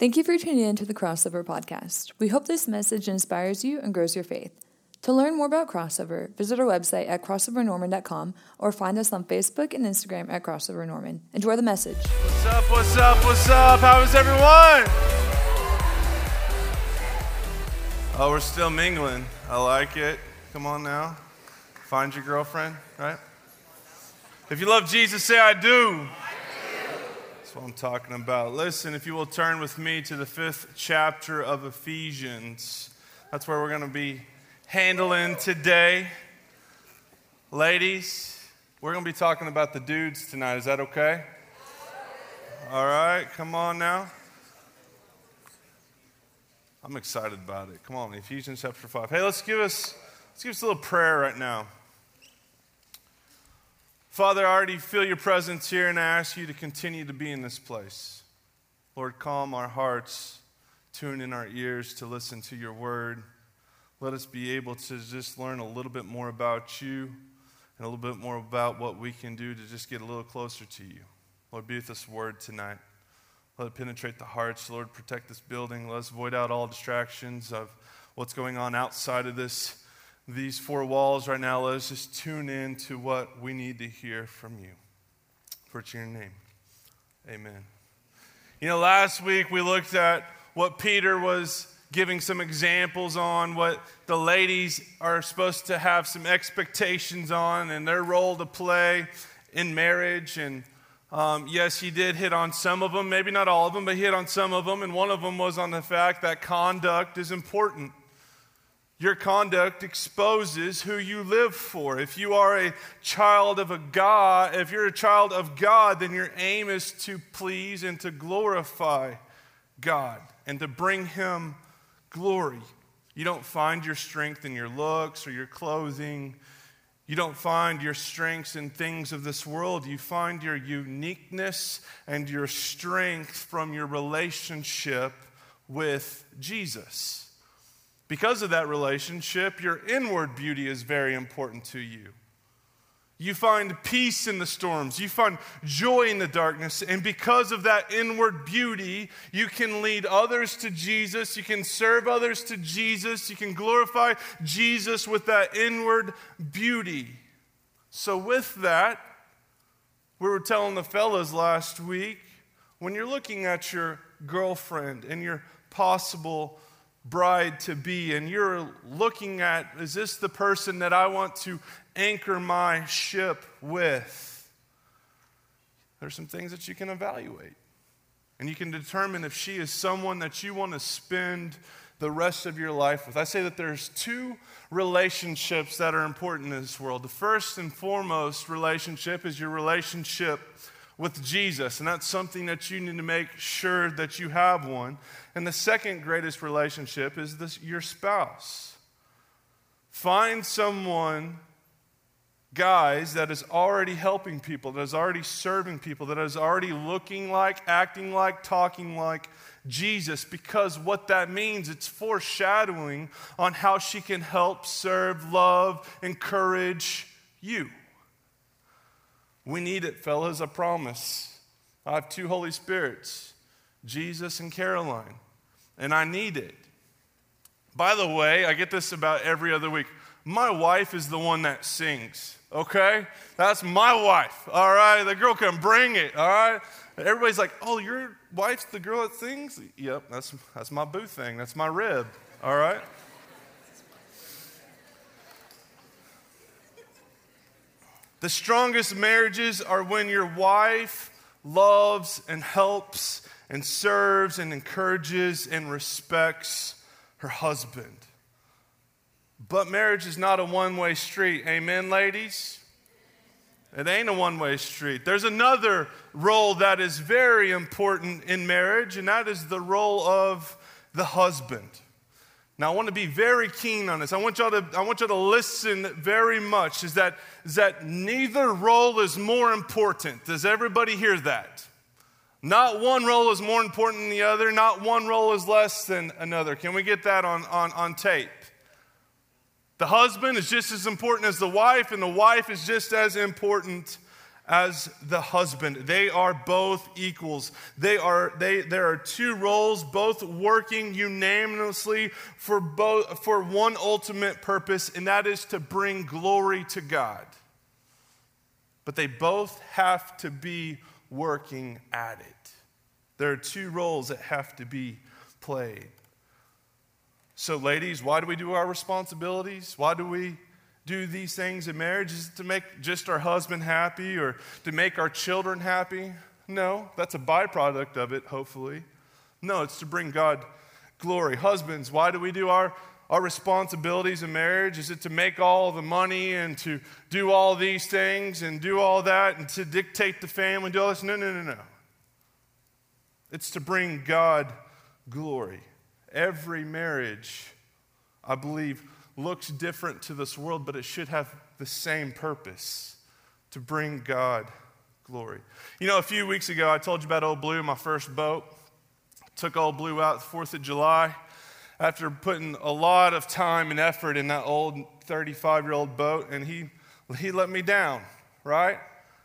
Thank you for tuning in to the Crossover Podcast. We hope this message inspires you and grows your faith. To learn more about Crossover, visit our website at crossovernorman.com or find us on Facebook and Instagram at Crossover Norman. Enjoy the message. What's up, what's up, what's up? How is everyone? Oh, we're still mingling. I like it. Come on now. Find your girlfriend, right? If you love Jesus, say, I do. That's what I'm talking about. Listen, if you will turn with me to the fifth chapter of Ephesians, that's where we're going to be handling today. Ladies, we're going to be talking about the dudes tonight. Is that okay? All right, come on now. I'm excited about it. Come on, Ephesians chapter 5. Hey, let's give us let's give us a little prayer right now. Father, I already feel your presence here, and I ask you to continue to be in this place. Lord, calm our hearts, tune in our ears to listen to your word. Let us be able to just learn a little bit more about you and a little bit more about what we can do to just get a little closer to you. Lord, be with this word tonight. Let it penetrate the hearts. Lord, protect this building. Let us void out all distractions of what's going on outside of this these four walls right now, let us just tune in to what we need to hear from you. For it's your name. Amen. You know, last week we looked at what Peter was giving some examples on, what the ladies are supposed to have some expectations on, and their role to play in marriage. And um, yes, he did hit on some of them, maybe not all of them, but he hit on some of them. And one of them was on the fact that conduct is important. Your conduct exposes who you live for. If you are a child of a God, if you're a child of God, then your aim is to please and to glorify God and to bring Him glory. You don't find your strength in your looks or your clothing. You don't find your strengths in things of this world. You find your uniqueness and your strength from your relationship with Jesus. Because of that relationship, your inward beauty is very important to you. You find peace in the storms. You find joy in the darkness. And because of that inward beauty, you can lead others to Jesus. You can serve others to Jesus. You can glorify Jesus with that inward beauty. So, with that, we were telling the fellas last week when you're looking at your girlfriend and your possible bride to be, and you're looking at, is this the person that I want to anchor my ship with? There's some things that you can evaluate. And you can determine if she is someone that you want to spend the rest of your life with. I say that there's two relationships that are important in this world. The first and foremost relationship is your relationship with Jesus, and that's something that you need to make sure that you have one. And the second greatest relationship is this, your spouse. Find someone, guys, that is already helping people, that is already serving people, that is already looking like, acting like, talking like Jesus, because what that means, it's foreshadowing on how she can help, serve, love, encourage you. We need it, fellas, I promise. I have two Holy Spirits, Jesus and Caroline, and I need it. By the way, I get this about every other week. My wife is the one that sings, okay? That's my wife, all right? The girl can bring it, all right? Everybody's like, oh, your wife's the girl that sings? Yep, that's, that's my boo thing. That's my rib, all right? The strongest marriages are when your wife loves and helps and serves and encourages and respects her husband. But marriage is not a one way street. Amen, ladies? It ain't a one way street. There's another role that is very important in marriage, and that is the role of the husband. Now, I want to be very keen on this. I want y'all to, I want y'all to listen very much. Is that, is that neither role is more important. Does everybody hear that? Not one role is more important than the other, not one role is less than another. Can we get that on, on, on tape? The husband is just as important as the wife, and the wife is just as important as the husband. They are both equals. They are they there are two roles both working unanimously for both for one ultimate purpose and that is to bring glory to God. But they both have to be working at it. There are two roles that have to be played. So ladies, why do we do our responsibilities? Why do we do these things in marriage? Is it to make just our husband happy or to make our children happy? No, that's a byproduct of it, hopefully. No, it's to bring God glory. Husbands, why do we do our, our responsibilities in marriage? Is it to make all the money and to do all these things and do all that and to dictate the family and do all this? No, no, no, no. It's to bring God glory. Every marriage, I believe, looks different to this world, but it should have the same purpose to bring God glory. You know, a few weeks ago, I told you about Old Blue, my first boat. Took Old Blue out the 4th of July after putting a lot of time and effort in that old 35 year old boat, and he, he let me down, right?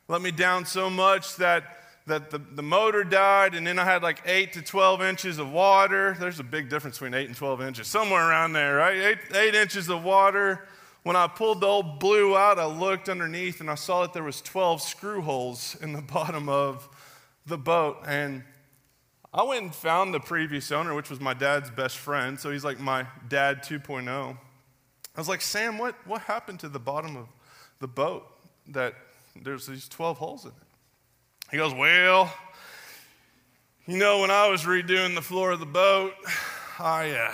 Let me down so much that that the, the motor died, and then I had like 8 to 12 inches of water. There's a big difference between 8 and 12 inches, somewhere around there, right? 8, eight inches of water. When I pulled the old blue out, I looked underneath and I saw that there was 12 screw holes in the bottom of the boat. And I went and found the previous owner, which was my dad's best friend. So he's like my dad 2.0. I was like, Sam, what, what happened to the bottom of the boat that there's these 12 holes in it? He goes, Well, you know, when I was redoing the floor of the boat, I, uh,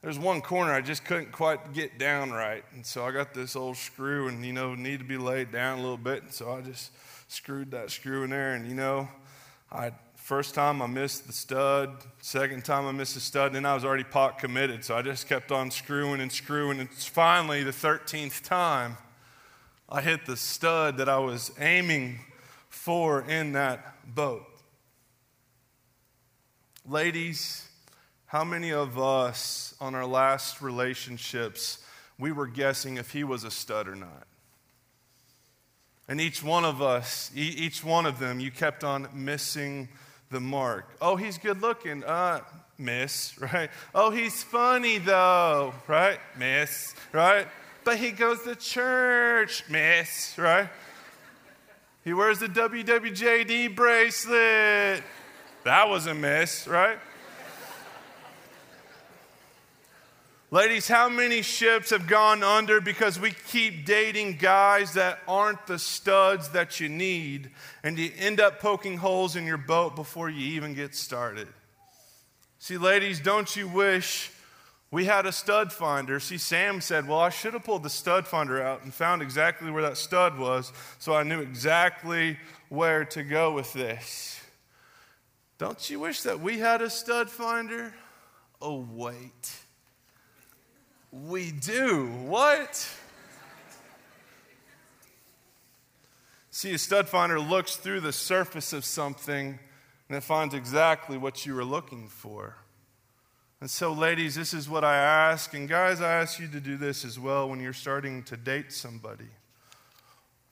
there's one corner I just couldn't quite get down right. And so I got this old screw and, you know, need to be laid down a little bit. And so I just screwed that screw in there. And, you know, I, first time I missed the stud, second time I missed the stud, and then I was already pot committed. So I just kept on screwing and screwing. And finally, the 13th time, I hit the stud that I was aiming for in that boat. Ladies, how many of us on our last relationships we were guessing if he was a stud or not? And each one of us, each one of them, you kept on missing the mark. Oh, he's good looking. Uh, miss, right? Oh, he's funny though, right? Miss, right? But he goes to church, miss, right? He wears the WWJD bracelet. That was a miss, right? Ladies, how many ships have gone under because we keep dating guys that aren't the studs that you need, and you end up poking holes in your boat before you even get started? See, ladies, don't you wish we had a stud finder. See, Sam said, Well, I should have pulled the stud finder out and found exactly where that stud was, so I knew exactly where to go with this. Don't you wish that we had a stud finder? Oh, wait. We do. What? See, a stud finder looks through the surface of something and it finds exactly what you were looking for. And so, ladies, this is what I ask. And guys, I ask you to do this as well when you're starting to date somebody.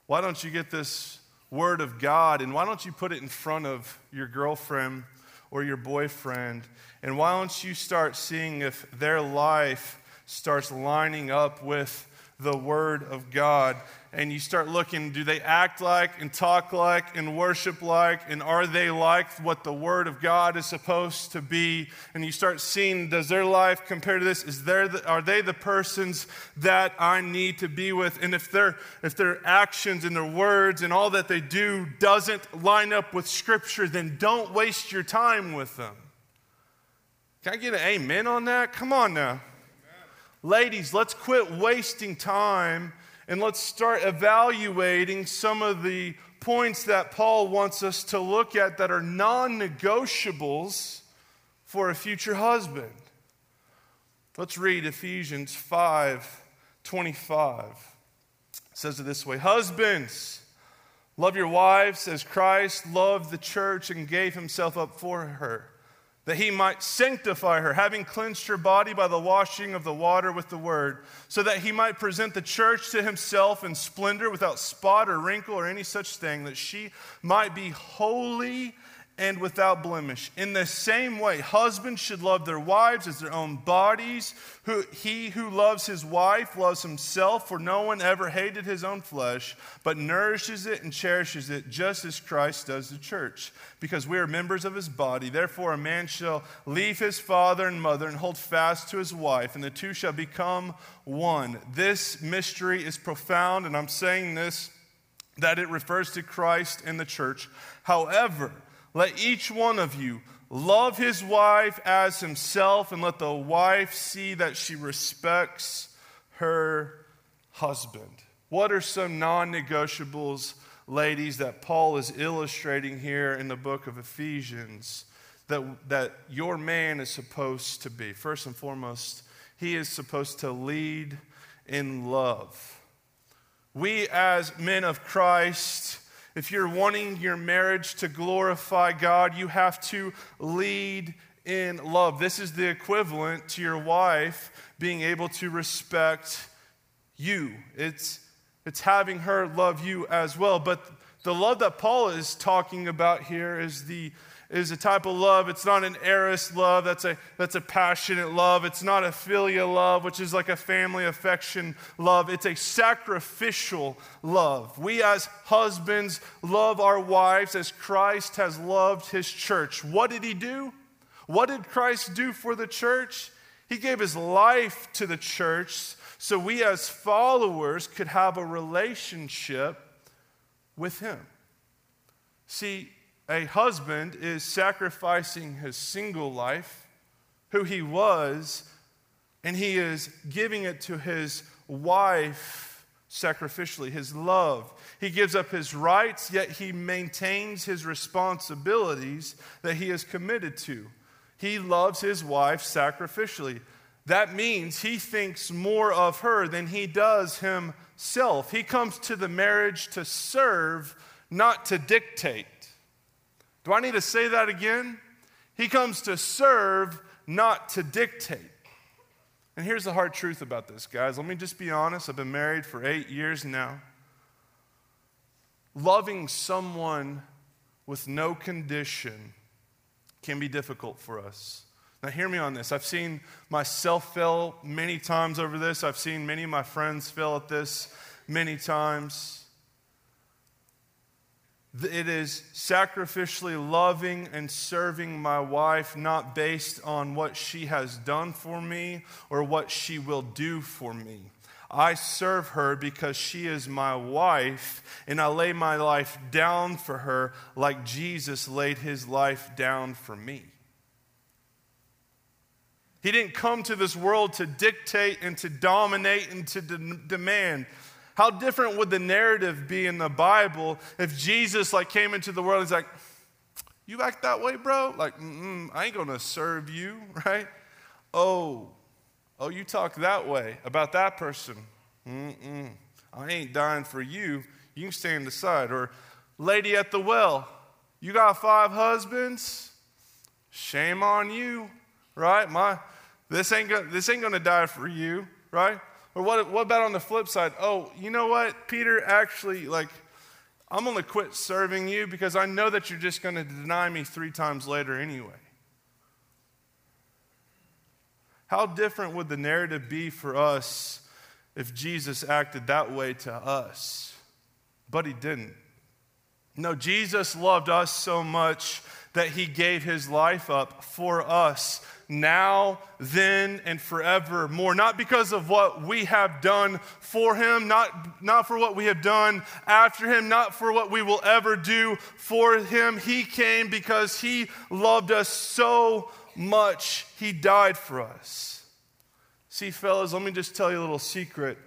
Why don't you get this word of God and why don't you put it in front of your girlfriend or your boyfriend? And why don't you start seeing if their life starts lining up with the Word of God and you start looking do they act like and talk like and worship like? And are they like what the word of god is supposed to be? And you start seeing does their life compare to this? Is there the, are they the persons that i need to be with? And if their if their actions and their words and all that they do doesn't line up with scripture then don't waste your time with them. Can i get an amen on that? Come on now. Ladies, let's quit wasting time and let's start evaluating some of the points that Paul wants us to look at that are non negotiables for a future husband. Let's read Ephesians 5 25. It says it this way Husbands, love your wives as Christ loved the church and gave himself up for her that he might sanctify her, having cleansed her body by the washing of the water with the word, so that he might present the church to himself in splendor, without spot or wrinkle or any such thing, that she might be holy and without blemish. In the same way, husbands should love their wives as their own bodies. Who, he who loves his wife loves himself, for no one ever hated his own flesh, but nourishes it and cherishes it, just as Christ does the church, because we are members of his body. Therefore, a man shall leave his father and mother and hold fast to his wife, and the two shall become one. This mystery is profound, and I'm saying this that it refers to Christ and the church. However, let each one of you love his wife as himself, and let the wife see that she respects her husband. What are some non negotiables, ladies, that Paul is illustrating here in the book of Ephesians that, that your man is supposed to be? First and foremost, he is supposed to lead in love. We, as men of Christ, if you're wanting your marriage to glorify God, you have to lead in love. This is the equivalent to your wife being able to respect you. It's, it's having her love you as well. But the love that Paul is talking about here is the is a type of love. It's not an eros love. That's a, that's a passionate love. It's not a filial love, which is like a family affection love. It's a sacrificial love. We as husbands love our wives as Christ has loved his church. What did he do? What did Christ do for the church? He gave his life to the church so we as followers could have a relationship with him. See, a husband is sacrificing his single life, who he was, and he is giving it to his wife sacrificially, his love. He gives up his rights, yet he maintains his responsibilities that he is committed to. He loves his wife sacrificially. That means he thinks more of her than he does himself. He comes to the marriage to serve, not to dictate. Do I need to say that again? He comes to serve, not to dictate. And here's the hard truth about this, guys. Let me just be honest. I've been married for eight years now. Loving someone with no condition can be difficult for us. Now, hear me on this. I've seen myself fail many times over this, I've seen many of my friends fail at this many times. It is sacrificially loving and serving my wife, not based on what she has done for me or what she will do for me. I serve her because she is my wife, and I lay my life down for her like Jesus laid his life down for me. He didn't come to this world to dictate and to dominate and to de- demand. How different would the narrative be in the Bible if Jesus like came into the world? and He's like, "You act that way, bro? Like, I ain't gonna serve you, right? Oh, oh, you talk that way about that person? Mm-mm. I ain't dying for you. You can stand aside." Or, lady at the well, you got five husbands. Shame on you, right? My this ain't gonna, this ain't gonna die for you, right? Or what, what about on the flip side? Oh, you know what, Peter, actually, like, I'm going to quit serving you because I know that you're just going to deny me three times later anyway. How different would the narrative be for us if Jesus acted that way to us? But he didn't. No, Jesus loved us so much that he gave his life up for us now, then, and forevermore. Not because of what we have done for him, not, not for what we have done after him, not for what we will ever do for him. He came because he loved us so much, he died for us. See, fellas, let me just tell you a little secret.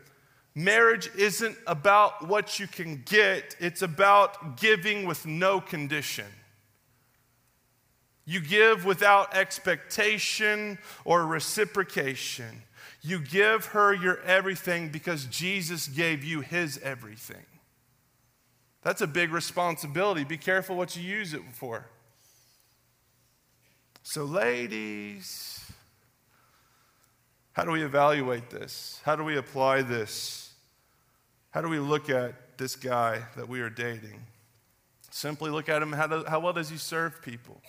Marriage isn't about what you can get, it's about giving with no condition. You give without expectation or reciprocation. You give her your everything because Jesus gave you his everything. That's a big responsibility. Be careful what you use it for. So, ladies, how do we evaluate this? How do we apply this? How do we look at this guy that we are dating? Simply look at him. How, do, how well does he serve people?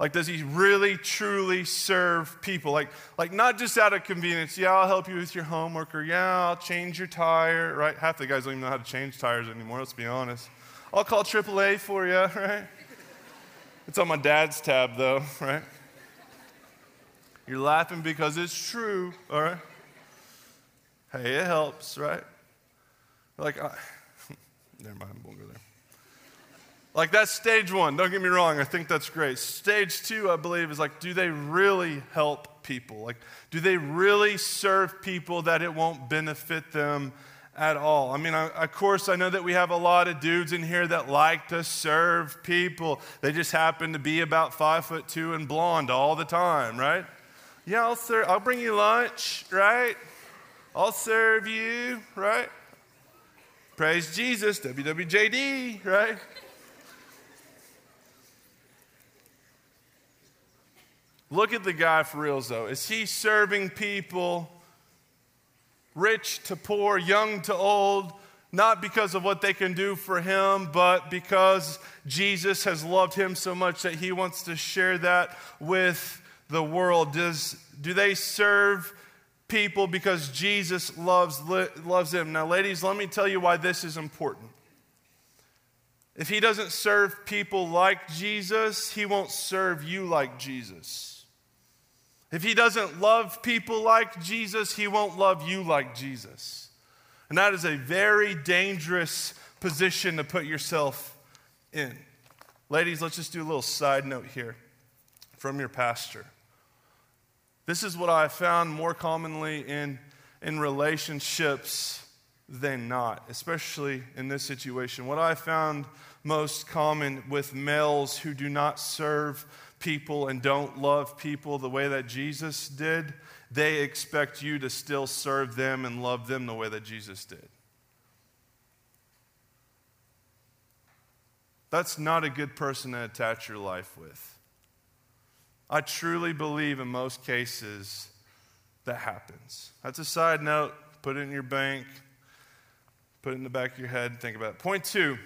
Like, does he really, truly serve people? Like, like, not just out of convenience. Yeah, I'll help you with your homework, or yeah, I'll change your tire, right? Half the guys don't even know how to change tires anymore, let's be honest. I'll call AAA for you, right? It's on my dad's tab, though, right? You're laughing because it's true, all right? Hey, it helps, right? Like, I, never mind, I won't go there. Like, that's stage one. Don't get me wrong, I think that's great. Stage two, I believe, is like, do they really help people? Like, do they really serve people that it won't benefit them at all. I mean, I, of course, I know that we have a lot of dudes in here that like to serve people. They just happen to be about five foot two and blonde all the time, right? Yeah, I'll serve. I'll bring you lunch, right? I'll serve you, right? Praise Jesus, WWJD, right? Look at the guy for reals, though. Is he serving people? rich to poor, young to old, not because of what they can do for him, but because Jesus has loved him so much that he wants to share that with the world. Does, do they serve people because Jesus loves, loves them? Now, ladies, let me tell you why this is important. If he doesn't serve people like Jesus, he won't serve you like Jesus. If he doesn't love people like Jesus, he won't love you like Jesus. And that is a very dangerous position to put yourself in. Ladies, let's just do a little side note here from your pastor. This is what I found more commonly in, in relationships than not, especially in this situation. What I found most common with males who do not serve people and don't love people the way that Jesus did, they expect you to still serve them and love them the way that Jesus did. That's not a good person to attach your life with. I truly believe in most cases that happens. That's a side note. Put it in your bank, put it in the back of your head, and think about it. Point two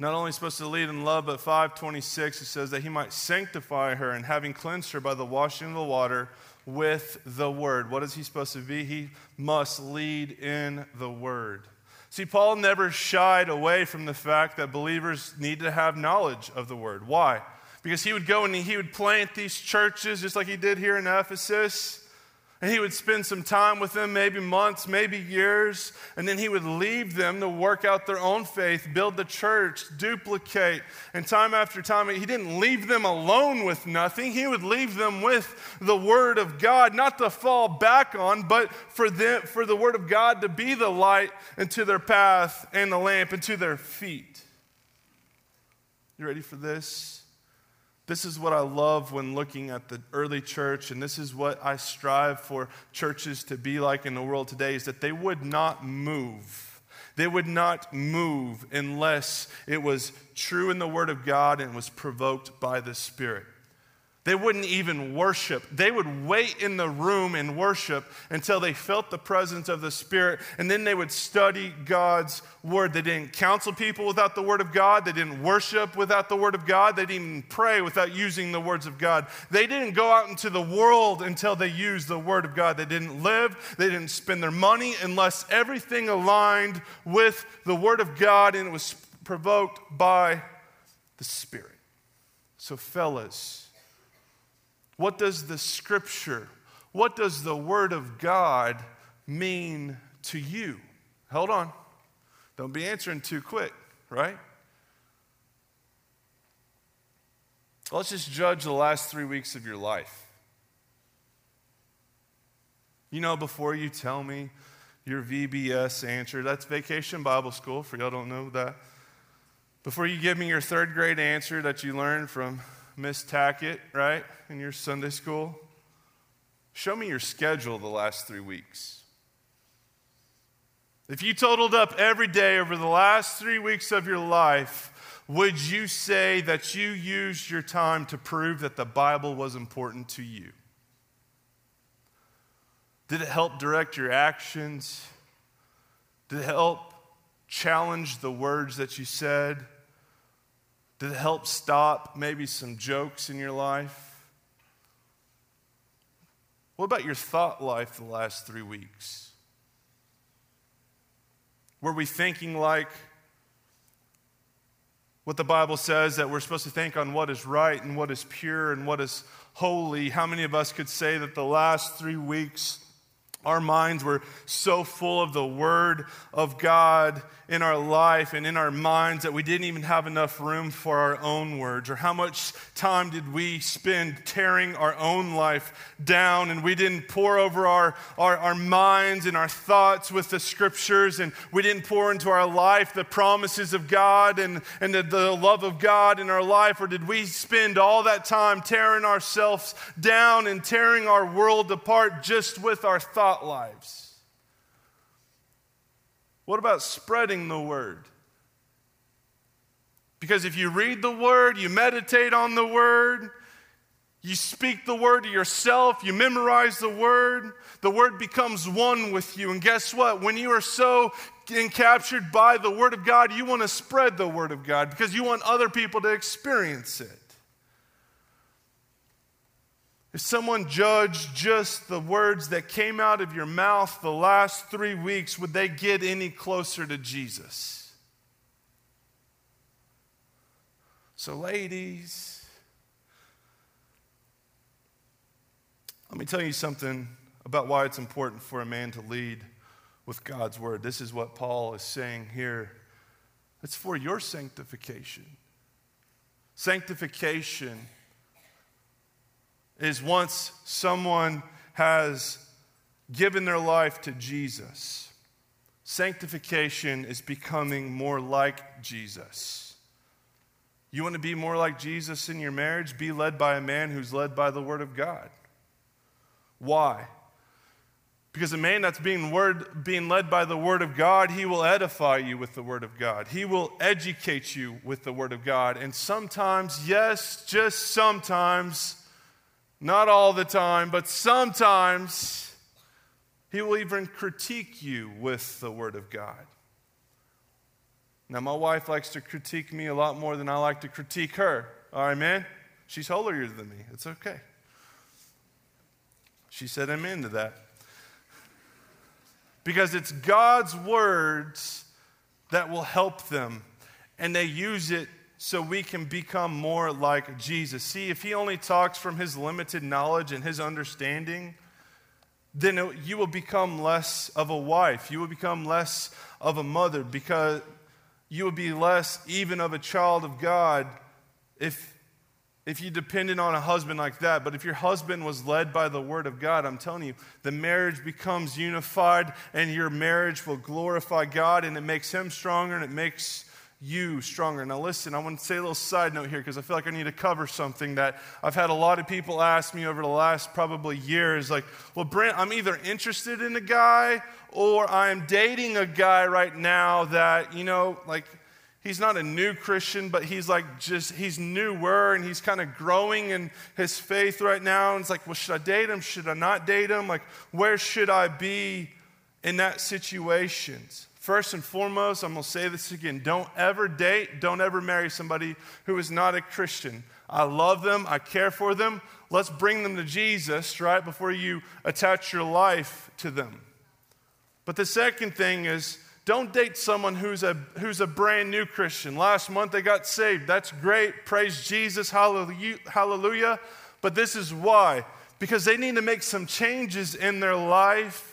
not only supposed to lead in love, but 526, it says that he might sanctify her and having cleansed her by the washing of the water with the word. What is he supposed to be? He must lead in the word. See, Paul never shied away from the fact that believers need to have knowledge of the word. Why? Because he would go and he would plant these churches just like he did here in Ephesus. And he would spend some time with them, maybe months, maybe years, and then he would leave them to work out their own faith, build the church, duplicate. And time after time, he didn't leave them alone with nothing. He would leave them with the Word of God, not to fall back on, but for, them, for the Word of God to be the light into their path and the lamp into their feet. You ready for this? This is what I love when looking at the early church, and this is what I strive for churches to be like in the world today is that they would not move. They would not move unless it was true in the Word of God and was provoked by the Spirit. They wouldn't even worship. They would wait in the room and worship until they felt the presence of the Spirit, and then they would study God's Word. They didn't counsel people without the Word of God. They didn't worship without the Word of God. They didn't even pray without using the words of God. They didn't go out into the world until they used the Word of God. They didn't live, they didn't spend their money unless everything aligned with the Word of God and it was provoked by the Spirit. So, fellas, what does the scripture, what does the word of God mean to you? Hold on. Don't be answering too quick, right? Let's just judge the last three weeks of your life. You know, before you tell me your VBS answer, that's Vacation Bible School, for y'all don't know that. Before you give me your third grade answer that you learned from Miss Tackett, right, in your Sunday school? Show me your schedule the last three weeks. If you totaled up every day over the last three weeks of your life, would you say that you used your time to prove that the Bible was important to you? Did it help direct your actions? Did it help challenge the words that you said? Did it help stop maybe some jokes in your life? What about your thought life the last three weeks? Were we thinking like what the Bible says that we're supposed to think on what is right and what is pure and what is holy? How many of us could say that the last three weeks our minds were so full of the Word of God in our life and in our minds that we didn't even have enough room for our own words? Or how much time did we spend tearing our own life down and we didn't pour over our, our, our minds and our thoughts with the Scriptures and we didn't pour into our life the promises of God and, and the, the love of God in our life? Or did we spend all that time tearing ourselves down and tearing our world apart just with our thought lives? What about spreading the word? Because if you read the word, you meditate on the word, you speak the word to yourself, you memorize the word, the word becomes one with you. And guess what? When you are so encaptured by the word of God, you want to spread the word of God because you want other people to experience it. If someone judged just the words that came out of your mouth the last three weeks, would they get any closer to Jesus? So, ladies, let me tell you something about why it's important for a man to lead with God's word. This is what Paul is saying here it's for your sanctification. Sanctification is once someone has given their life to Jesus, sanctification is becoming more like Jesus. You want to be more like Jesus in your marriage? Be led by a man who's led by the Word of God. Why? Because a man that's being, word, being led by the Word of God, he will edify you with the Word of God. He will educate you with the Word of God. And sometimes, yes, just sometimes, not all the time, but sometimes he will even critique you with the Word of God. Now, my wife likes to critique me a lot more than I like to critique her. All right, man? She's holier than me. It's okay. She said amen to that. Because it's God's words that will help them, and they use it so we can become more like Jesus. See, if he only talks from his limited knowledge and his understanding, then it, you will become less of a wife. You will become less of a mother because you will be less even of a child of God if, if you depended on a husband like that. But if your husband was led by the word of God, I'm telling you, the marriage becomes unified and your marriage will glorify God and it makes him stronger and it makes you stronger. Now, listen, I want to say a little side note here because I feel like I need to cover something that I've had a lot of people ask me over the last probably years. Like, well, Brent, I'm either interested in a guy or I'm dating a guy right now that, you know, like, he's not a new Christian, but he's like just, he's newer and he's kind of growing in his faith right now. And it's like, well, should I date him? Should I not date him? Like, where should I be in that situation? First and foremost, I'm going to say this again don't ever date, don't ever marry somebody who is not a Christian. I love them, I care for them. Let's bring them to Jesus, right, before you attach your life to them. But the second thing is, don't date someone who's a, who's a brand new Christian. Last month they got saved. That's great. Praise Jesus. Hallelujah. But this is why. Because they need to make some changes in their life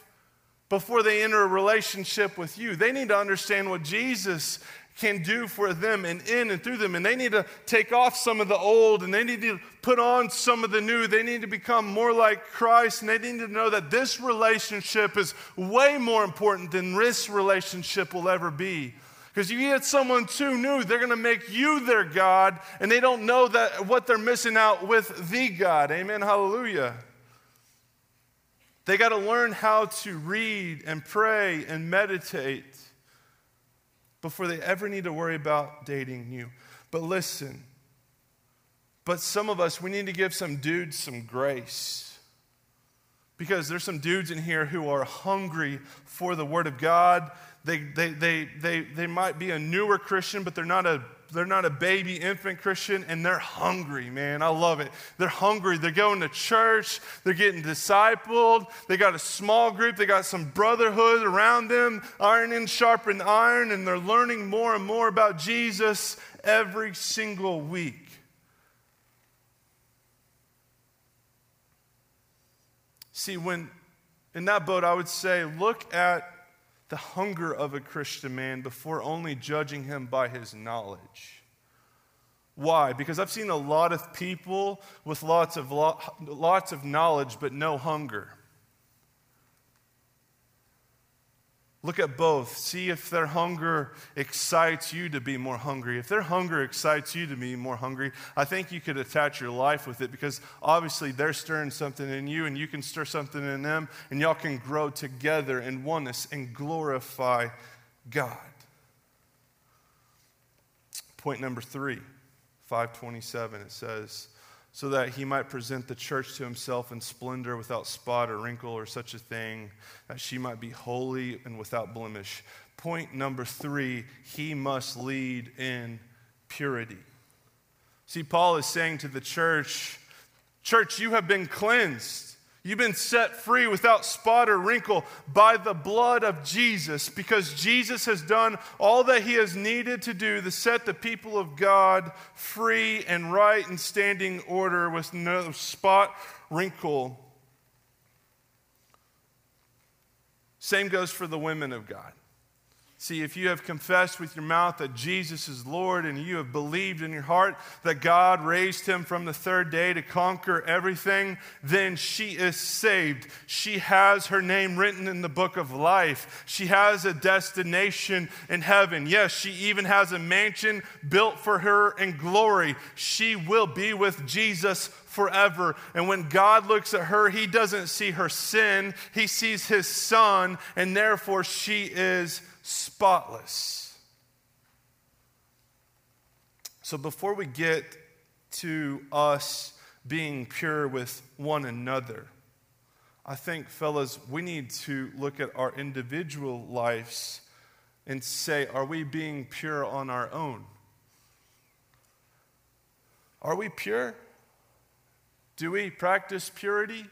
before they enter a relationship with you. They need to understand what Jesus can do for them and in and through them. And they need to take off some of the old and they need to put on some of the new. They need to become more like Christ and they need to know that this relationship is way more important than this relationship will ever be. Because you get someone too new, they're going to make you their God and they don't know that what they're missing out with the God. Amen. Hallelujah. They got to learn how to read and pray and meditate before they ever need to worry about dating you. But listen, but some of us, we need to give some dudes some grace. Because there's some dudes in here who are hungry for the Word of God. They, they, they, they, they might be a newer Christian, but they're not a they're not a baby infant Christian and they're hungry, man. I love it. They're hungry. They're going to church. They're getting discipled. They got a small group. They got some brotherhood around them, iron in sharpened iron, and they're learning more and more about Jesus every single week. See, when in that boat, I would say, look at the hunger of a Christian man before only judging him by his knowledge. Why? Because I've seen a lot of people with lots of, lots of knowledge but no hunger. Look at both. See if their hunger excites you to be more hungry. If their hunger excites you to be more hungry, I think you could attach your life with it because obviously they're stirring something in you and you can stir something in them and y'all can grow together in oneness and glorify God. Point number three, 527, it says, so that he might present the church to himself in splendor without spot or wrinkle or such a thing, that she might be holy and without blemish. Point number three, he must lead in purity. See, Paul is saying to the church, Church, you have been cleansed. You've been set free without spot or wrinkle by the blood of Jesus because Jesus has done all that he has needed to do to set the people of God free and right in standing order with no spot, wrinkle. Same goes for the women of God. See, if you have confessed with your mouth that Jesus is Lord and you have believed in your heart that God raised him from the third day to conquer everything, then she is saved. She has her name written in the book of life. She has a destination in heaven. Yes, she even has a mansion built for her in glory. She will be with Jesus forever. And when God looks at her, he doesn't see her sin, he sees his son, and therefore she is spotless. So before we get to us being pure with one another, I think, fellas, we need to look at our individual lives and say, are we being pure on our own? Are we pure? Do we practice purity?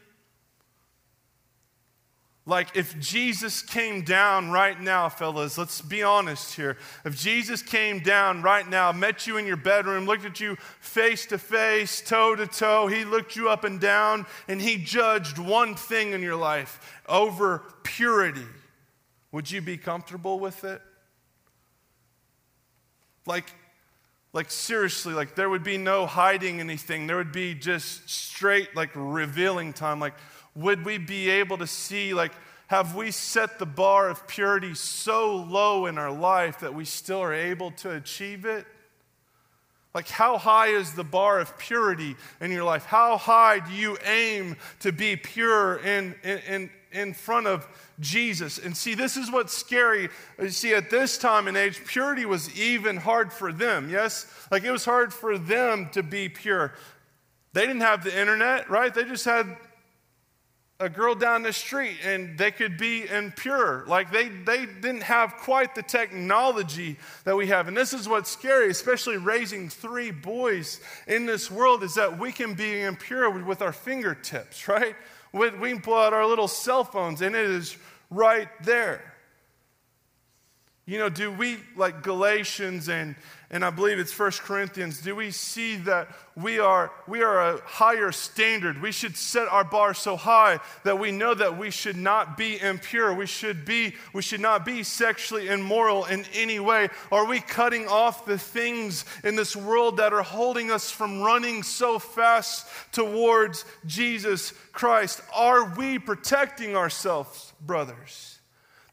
Like, if Jesus came down right now, fellas, let's be honest here. If Jesus came down right now, met you in your bedroom, looked at you face to face, toe to toe, he looked you up and down, and he judged one thing in your life over purity, would you be comfortable with it? Like, like seriously, like there would be no hiding anything. There would be just straight, like revealing time. Like, would we be able to see, like, have we set the bar of purity so low in our life that we still are able to achieve it? Like, how high is the bar of purity in your life? How high do you aim to be pure in, in, in front of Jesus? And see, this is what's scary. You see, at this time and age, purity was even hard for them, yes? Like, it was hard for them to be pure. They didn't have the internet, right? They just had a girl down the street and they could be impure. Like they, they didn't have quite the technology that we have. And this is what's scary, especially raising three boys in this world, is that we can be impure with our fingertips, right? We can pull out our little cell phones and it is right there. You know, do we, like Galatians and, and I believe it's First Corinthians, do we see that we are, we are a higher standard? We should set our bar so high that we know that we should not be impure. We should, be, we should not be sexually immoral in any way. Are we cutting off the things in this world that are holding us from running so fast towards Jesus Christ? Are we protecting ourselves, brothers?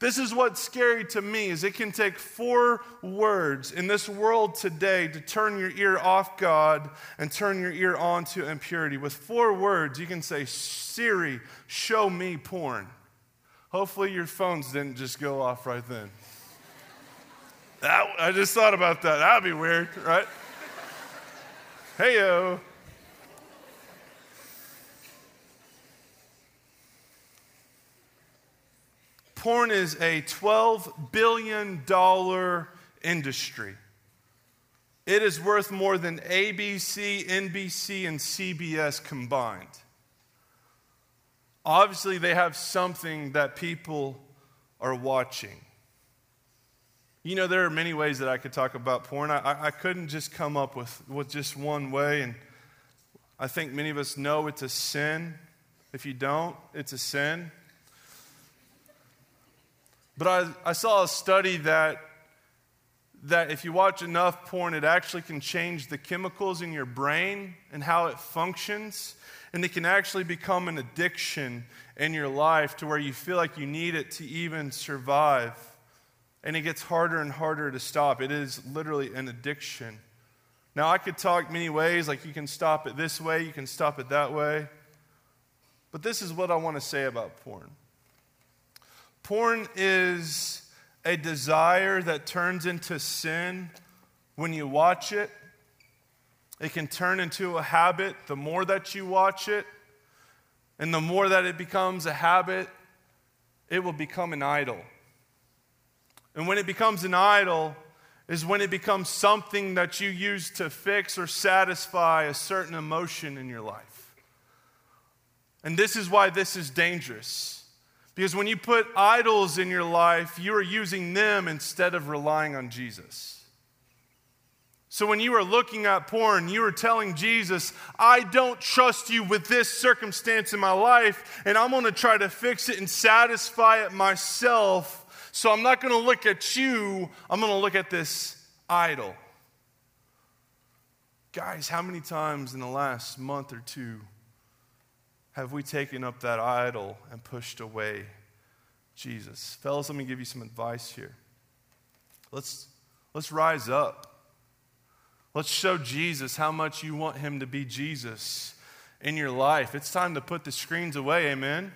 This is what's scary to me is it can take four words in this world today to turn your ear off God and turn your ear on to impurity. With four words, you can say, Siri, show me porn. Hopefully your phones didn't just go off right then. That, I just thought about that. That'd be weird, right? Heyo. Porn is a $12 billion industry. It is worth more than ABC, NBC, and CBS combined. Obviously, they have something that people are watching. You know, there are many ways that I could talk about porn. I, I couldn't just come up with, with just one way. And I think many of us know it's a sin. If you don't, it's a sin. But I, I saw a study that, that if you watch enough porn, it actually can change the chemicals in your brain and how it functions. And it can actually become an addiction in your life to where you feel like you need it to even survive. And it gets harder and harder to stop. It is literally an addiction. Now, I could talk many ways, like you can stop it this way, you can stop it that way. But this is what I want to say about porn porn is a desire that turns into sin when you watch it. It can turn into a habit the more that you watch it. And the more that it becomes a habit, it will become an idol. And when it becomes an idol, is when it becomes something that you use to fix or satisfy a certain emotion in your life. And this is why this is dangerous. Because when you put idols in your life, you are using them instead of relying on Jesus. So when you are looking at porn, you are telling Jesus, I don't trust you with this circumstance in my life, and I'm going to try to fix it and satisfy it myself. So I'm not going to look at you, I'm going to look at this idol. Guys, how many times in the last month or two have we taken up that idol and pushed away Jesus? Fellas, let me give you some advice here. Let's, let's rise up. Let's show Jesus how much you want him to be Jesus in your life. It's time to put the screens away, amen?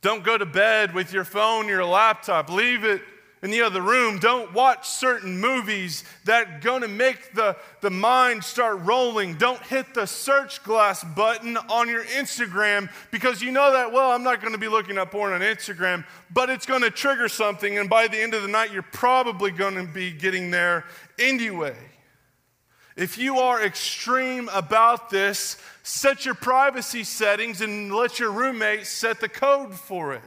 Don't go to bed with your phone, your laptop. Leave it in the other room. Don't watch certain movies that going to make the, the mind start rolling. Don't hit the search glass button on your Instagram because you know that, well, I'm not going to be looking up porn on Instagram, but it's going to trigger something. And by the end of the night, you're probably going to be getting there anyway. If you are extreme about this, set your privacy settings and let your roommate set the code for it.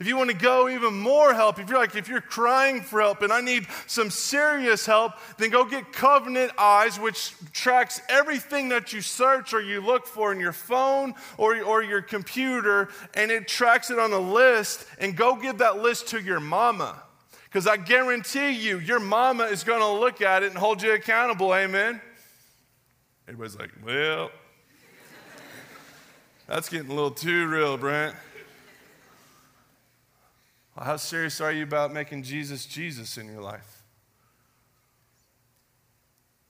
If you want to go even more help, if you're like, if you're crying for help and I need some serious help, then go get Covenant Eyes, which tracks everything that you search or you look for in your phone or, or your computer, and it tracks it on a list, and go give that list to your mama. Because I guarantee you, your mama is going to look at it and hold you accountable. Amen. Everybody's like, well, that's getting a little too real, Brent. How serious are you about making Jesus Jesus in your life?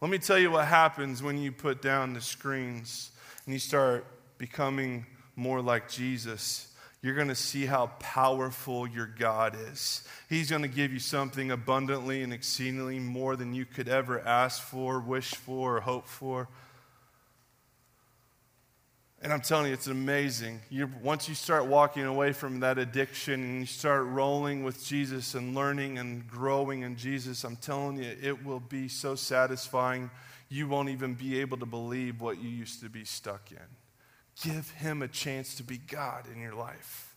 Let me tell you what happens when you put down the screens and you start becoming more like Jesus you're going to see how powerful your God is. He's going to give you something abundantly and exceedingly more than you could ever ask for, wish for, or hope for. And I'm telling you, it's amazing. You're, once you start walking away from that addiction and you start rolling with Jesus and learning and growing in Jesus, I'm telling you, it will be so satisfying, you won't even be able to believe what you used to be stuck in. Give him a chance to be God in your life.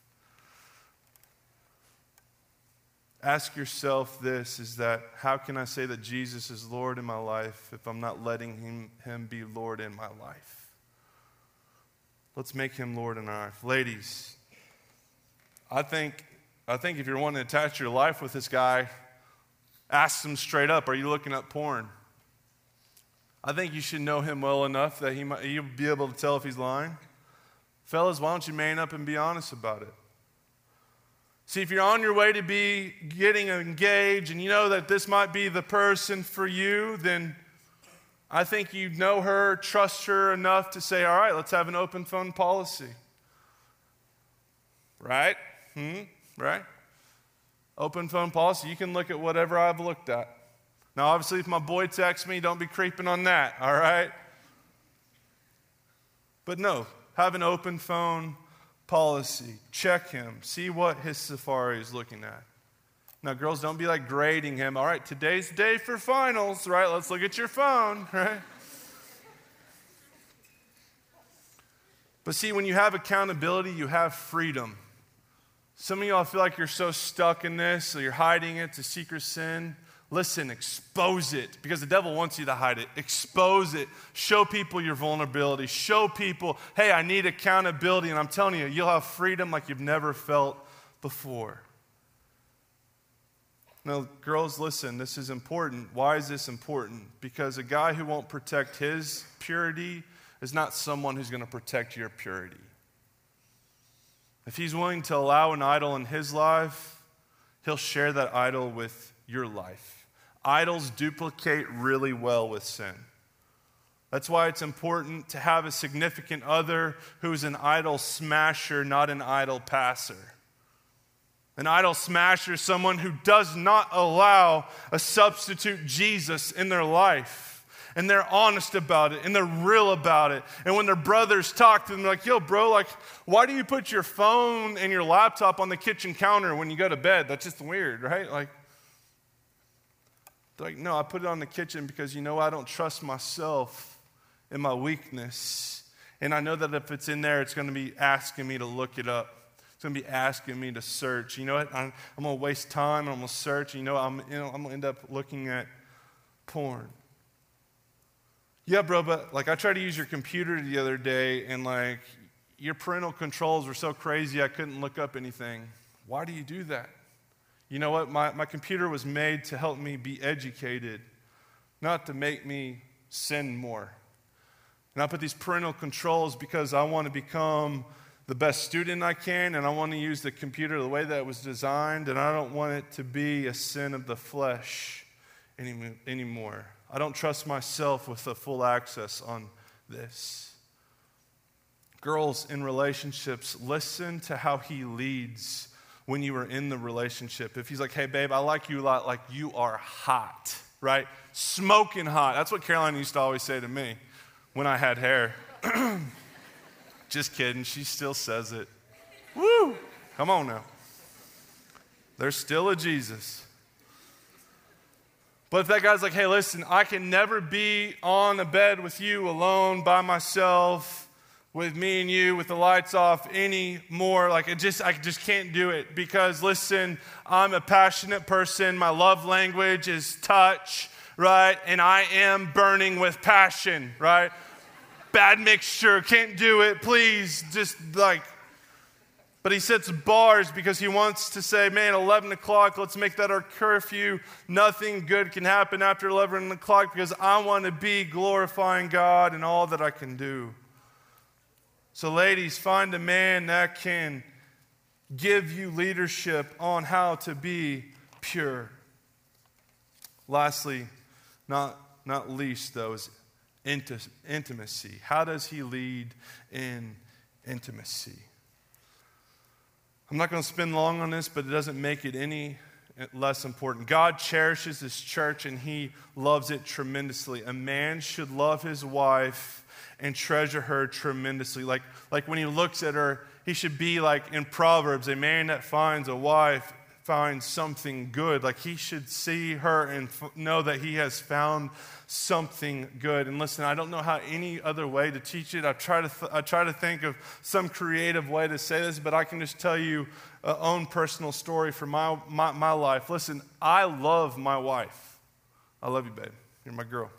Ask yourself this is that how can I say that Jesus is Lord in my life if I'm not letting him, him be Lord in my life? Let's make him Lord in our life. Ladies, I think, I think if you're wanting to attach your life with this guy, ask him straight up Are you looking up porn? I think you should know him well enough that he might, you'll be able to tell if he's lying. Fellas, why don't you man up and be honest about it? See, if you're on your way to be getting engaged and you know that this might be the person for you, then I think you know her, trust her enough to say, all right, let's have an open phone policy. Right? Hmm? Right? Open phone policy. You can look at whatever I've looked at. Now, obviously, if my boy texts me, don't be creeping on that, all right? But no, have an open phone policy. Check him. See what his safari is looking at. Now, girls, don't be like grading him. All right, today's day for finals, right? Let's look at your phone, right? But see, when you have accountability, you have freedom. Some of y'all feel like you're so stuck in this, so you're hiding it, it's a secret sin. Listen, expose it because the devil wants you to hide it. Expose it. Show people your vulnerability. Show people, hey, I need accountability. And I'm telling you, you'll have freedom like you've never felt before. Now, girls, listen, this is important. Why is this important? Because a guy who won't protect his purity is not someone who's going to protect your purity. If he's willing to allow an idol in his life, he'll share that idol with your life. Idols duplicate really well with sin. That's why it's important to have a significant other who's an idol smasher, not an idol passer. An idol smasher is someone who does not allow a substitute Jesus in their life. And they're honest about it and they're real about it. And when their brothers talk to them, they're like, yo, bro, like, why do you put your phone and your laptop on the kitchen counter when you go to bed? That's just weird, right? Like, they're like, no, I put it on the kitchen because you know I don't trust myself in my weakness. And I know that if it's in there, it's going to be asking me to look it up. Going to be asking me to search. You know what? I'm, I'm going to waste time. I'm going to search. You know, I'm, you know, I'm going to end up looking at porn. Yeah, bro, but like I tried to use your computer the other day and like your parental controls were so crazy I couldn't look up anything. Why do you do that? You know what? My, my computer was made to help me be educated, not to make me sin more. And I put these parental controls because I want to become the best student I can, and I want to use the computer the way that it was designed, and I don't want it to be a sin of the flesh any, anymore. I don't trust myself with the full access on this. Girls in relationships, listen to how he leads when you are in the relationship. If he's like, hey, babe, I like you a lot, like you are hot, right? Smoking hot. That's what Caroline used to always say to me when I had hair. Just kidding. She still says it. Woo! Come on now. There's still a Jesus. But if that guy's like, hey, listen, I can never be on a bed with you alone by myself with me and you with the lights off anymore. Like it just, I just can't do it because listen, I'm a passionate person. My love language is touch, right? And I am burning with passion, right? Bad mixture, can't do it. Please, just like. But he sets bars because he wants to say, man, 11 o'clock, let's make that our curfew. Nothing good can happen after 11 o'clock because I want to be glorifying God in all that I can do. So, ladies, find a man that can give you leadership on how to be pure. Lastly, not, not least, though, is intimacy. How does he lead in intimacy? I'm not going to spend long on this, but it doesn't make it any less important. God cherishes his church and he loves it tremendously. A man should love his wife and treasure her tremendously. Like, like when he looks at her, he should be like in Proverbs a man that finds a wife finds something good. Like he should see her and f- know that he has found something good. And listen, I don't know how any other way to teach it. I try to, th- I try to think of some creative way to say this, but I can just tell you a own personal story from my, my, my life. Listen, I love my wife. I love you, babe. You're my girl.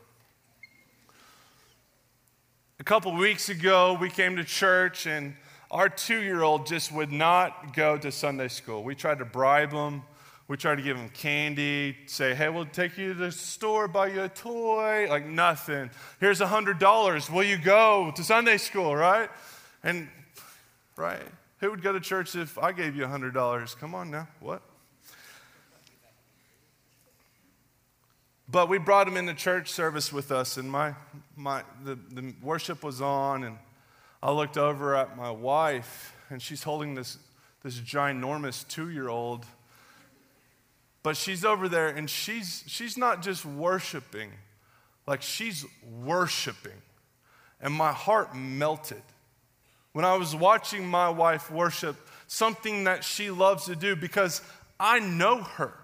A couple weeks ago, we came to church, and our two year old just would not go to Sunday school. We tried to bribe him. We tried to give him candy, say, hey, we'll take you to the store, buy you a toy. Like, nothing. Here's a $100. Will you go to Sunday school, right? And, right? Who would go to church if I gave you a $100? Come on now. What? But we brought him into church service with us, and my, my, the, the worship was on, and I looked over at my wife, and she's holding this, this ginormous two year old. But she's over there, and she's, she's not just worshiping, like she's worshiping. And my heart melted when I was watching my wife worship, something that she loves to do because I know her.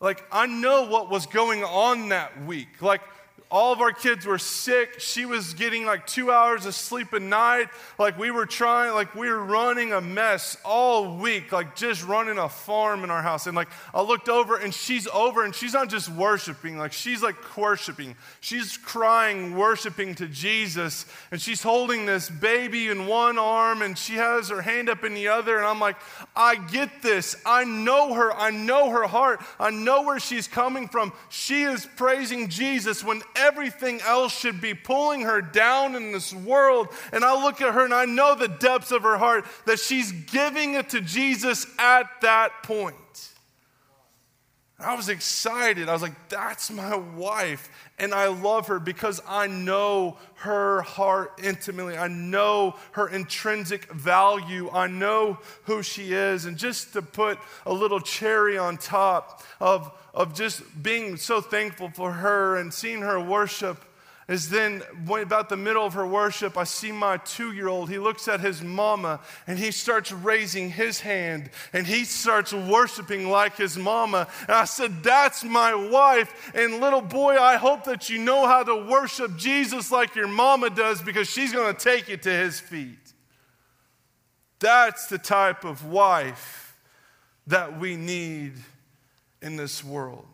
Like, I know what was going on that week. Like, all of our kids were sick. She was getting like two hours of sleep a night. Like we were trying, like we were running a mess all week, like just running a farm in our house. And like I looked over and she's over and she's not just worshiping, like she's like worshiping. She's crying, worshiping to Jesus. And she's holding this baby in one arm and she has her hand up in the other. And I'm like, I get this. I know her. I know her heart. I know where she's coming from. She is praising Jesus when everything else should be pulling her down in this world. And I look at her and I know the depths of her heart that she's giving it to Jesus at that point. I was excited. I was like, that's my wife. And I love her because I know her heart intimately. I know her intrinsic value. I know who she is. And just to put a little cherry on top of of just being so thankful for her and seeing her worship is then about the middle of her worship, I see my two year old. He looks at his mama and he starts raising his hand and he starts worshiping like his mama. And I said, That's my wife. And little boy, I hope that you know how to worship Jesus like your mama does because she's going to take you to his feet. That's the type of wife that we need in this world.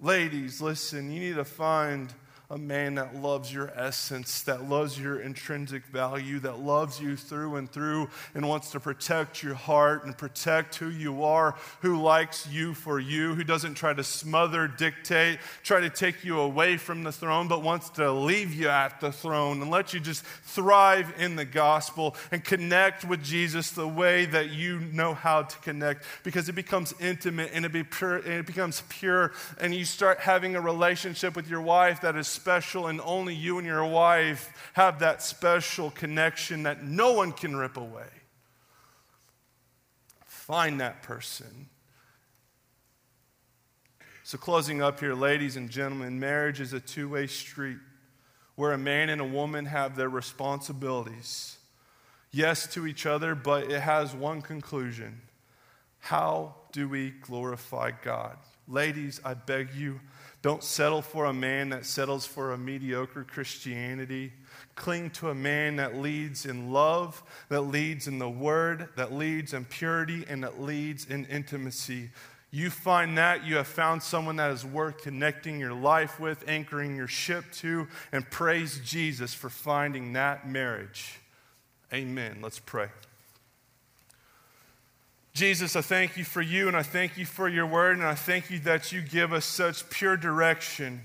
Ladies, listen, you need to find a man that loves your essence, that loves your intrinsic value, that loves you through and through and wants to protect your heart and protect who you are, who likes you for you, who doesn't try to smother, dictate, try to take you away from the throne, but wants to leave you at the throne and let you just thrive in the gospel and connect with Jesus the way that you know how to connect because it becomes intimate and it, be pure, and it becomes pure and you start having a relationship with your wife that is special, and only you and your wife have that special connection that no one can rip away. Find that person. So, closing up here, ladies and gentlemen, marriage is a two way street where a man and a woman have their responsibilities. Yes, to each other, but it has one conclusion. How do we glorify God? Ladies, I beg you, don't settle for a man that settles for a mediocre Christianity. Cling to a man that leads in love, that leads in the word, that leads in purity, and that leads in intimacy. You find that, you have found someone that is worth connecting your life with, anchoring your ship to, and praise Jesus for finding that marriage. Amen. Let's pray. Jesus, I thank you for you and I thank you for your word and I thank you that you give us such pure direction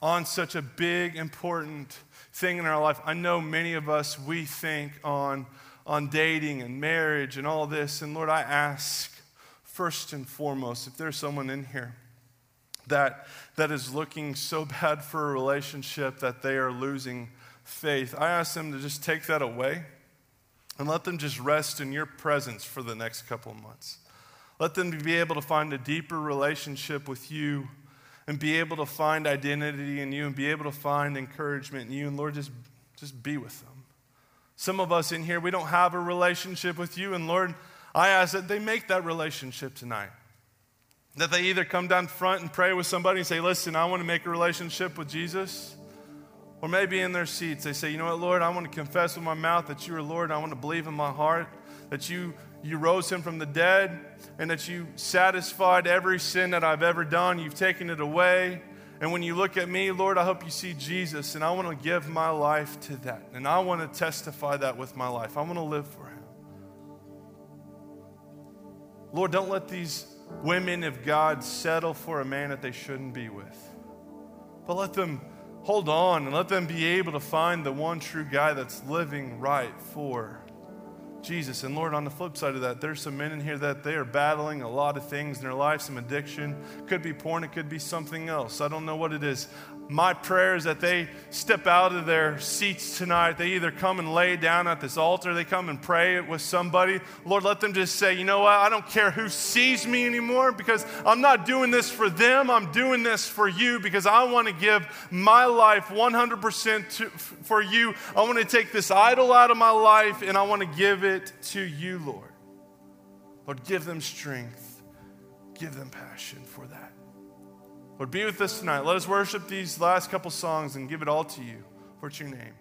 on such a big, important thing in our life. I know many of us, we think on, on dating and marriage and all this. And Lord, I ask first and foremost if there's someone in here that, that is looking so bad for a relationship that they are losing faith, I ask them to just take that away and let them just rest in your presence for the next couple of months. Let them be able to find a deeper relationship with you and be able to find identity in you and be able to find encouragement in you. And Lord, just, just be with them. Some of us in here, we don't have a relationship with you. And Lord, I ask that they make that relationship tonight. That they either come down front and pray with somebody and say, Listen, I want to make a relationship with Jesus. Or maybe in their seats, they say, You know what, Lord, I want to confess with my mouth that you are Lord. I want to believe in my heart that you, you rose him from the dead and that you satisfied every sin that I've ever done. You've taken it away. And when you look at me, Lord, I hope you see Jesus. And I want to give my life to that. And I want to testify that with my life. I want to live for him. Lord, don't let these women of God settle for a man that they shouldn't be with. But let them hold on and let them be able to find the one true guy that's living right for Jesus. And Lord, on the flip side of that, there's some men in here that they are battling a lot of things in their life, some addiction. Could be porn, it could be something else. I don't know what it is. My prayer is that they step out of their seats tonight. They either come and lay down at this altar, they come and pray with somebody. Lord, let them just say, you know what? I don't care who sees me anymore because I'm not doing this for them. I'm doing this for you because I want to give my life 100% to, for you. I want to take this idol out of my life and I want to give it to you, Lord. Lord, give them strength, give them passion for that. Lord, be with us tonight. Let us worship these last couple songs and give it all to you for your name.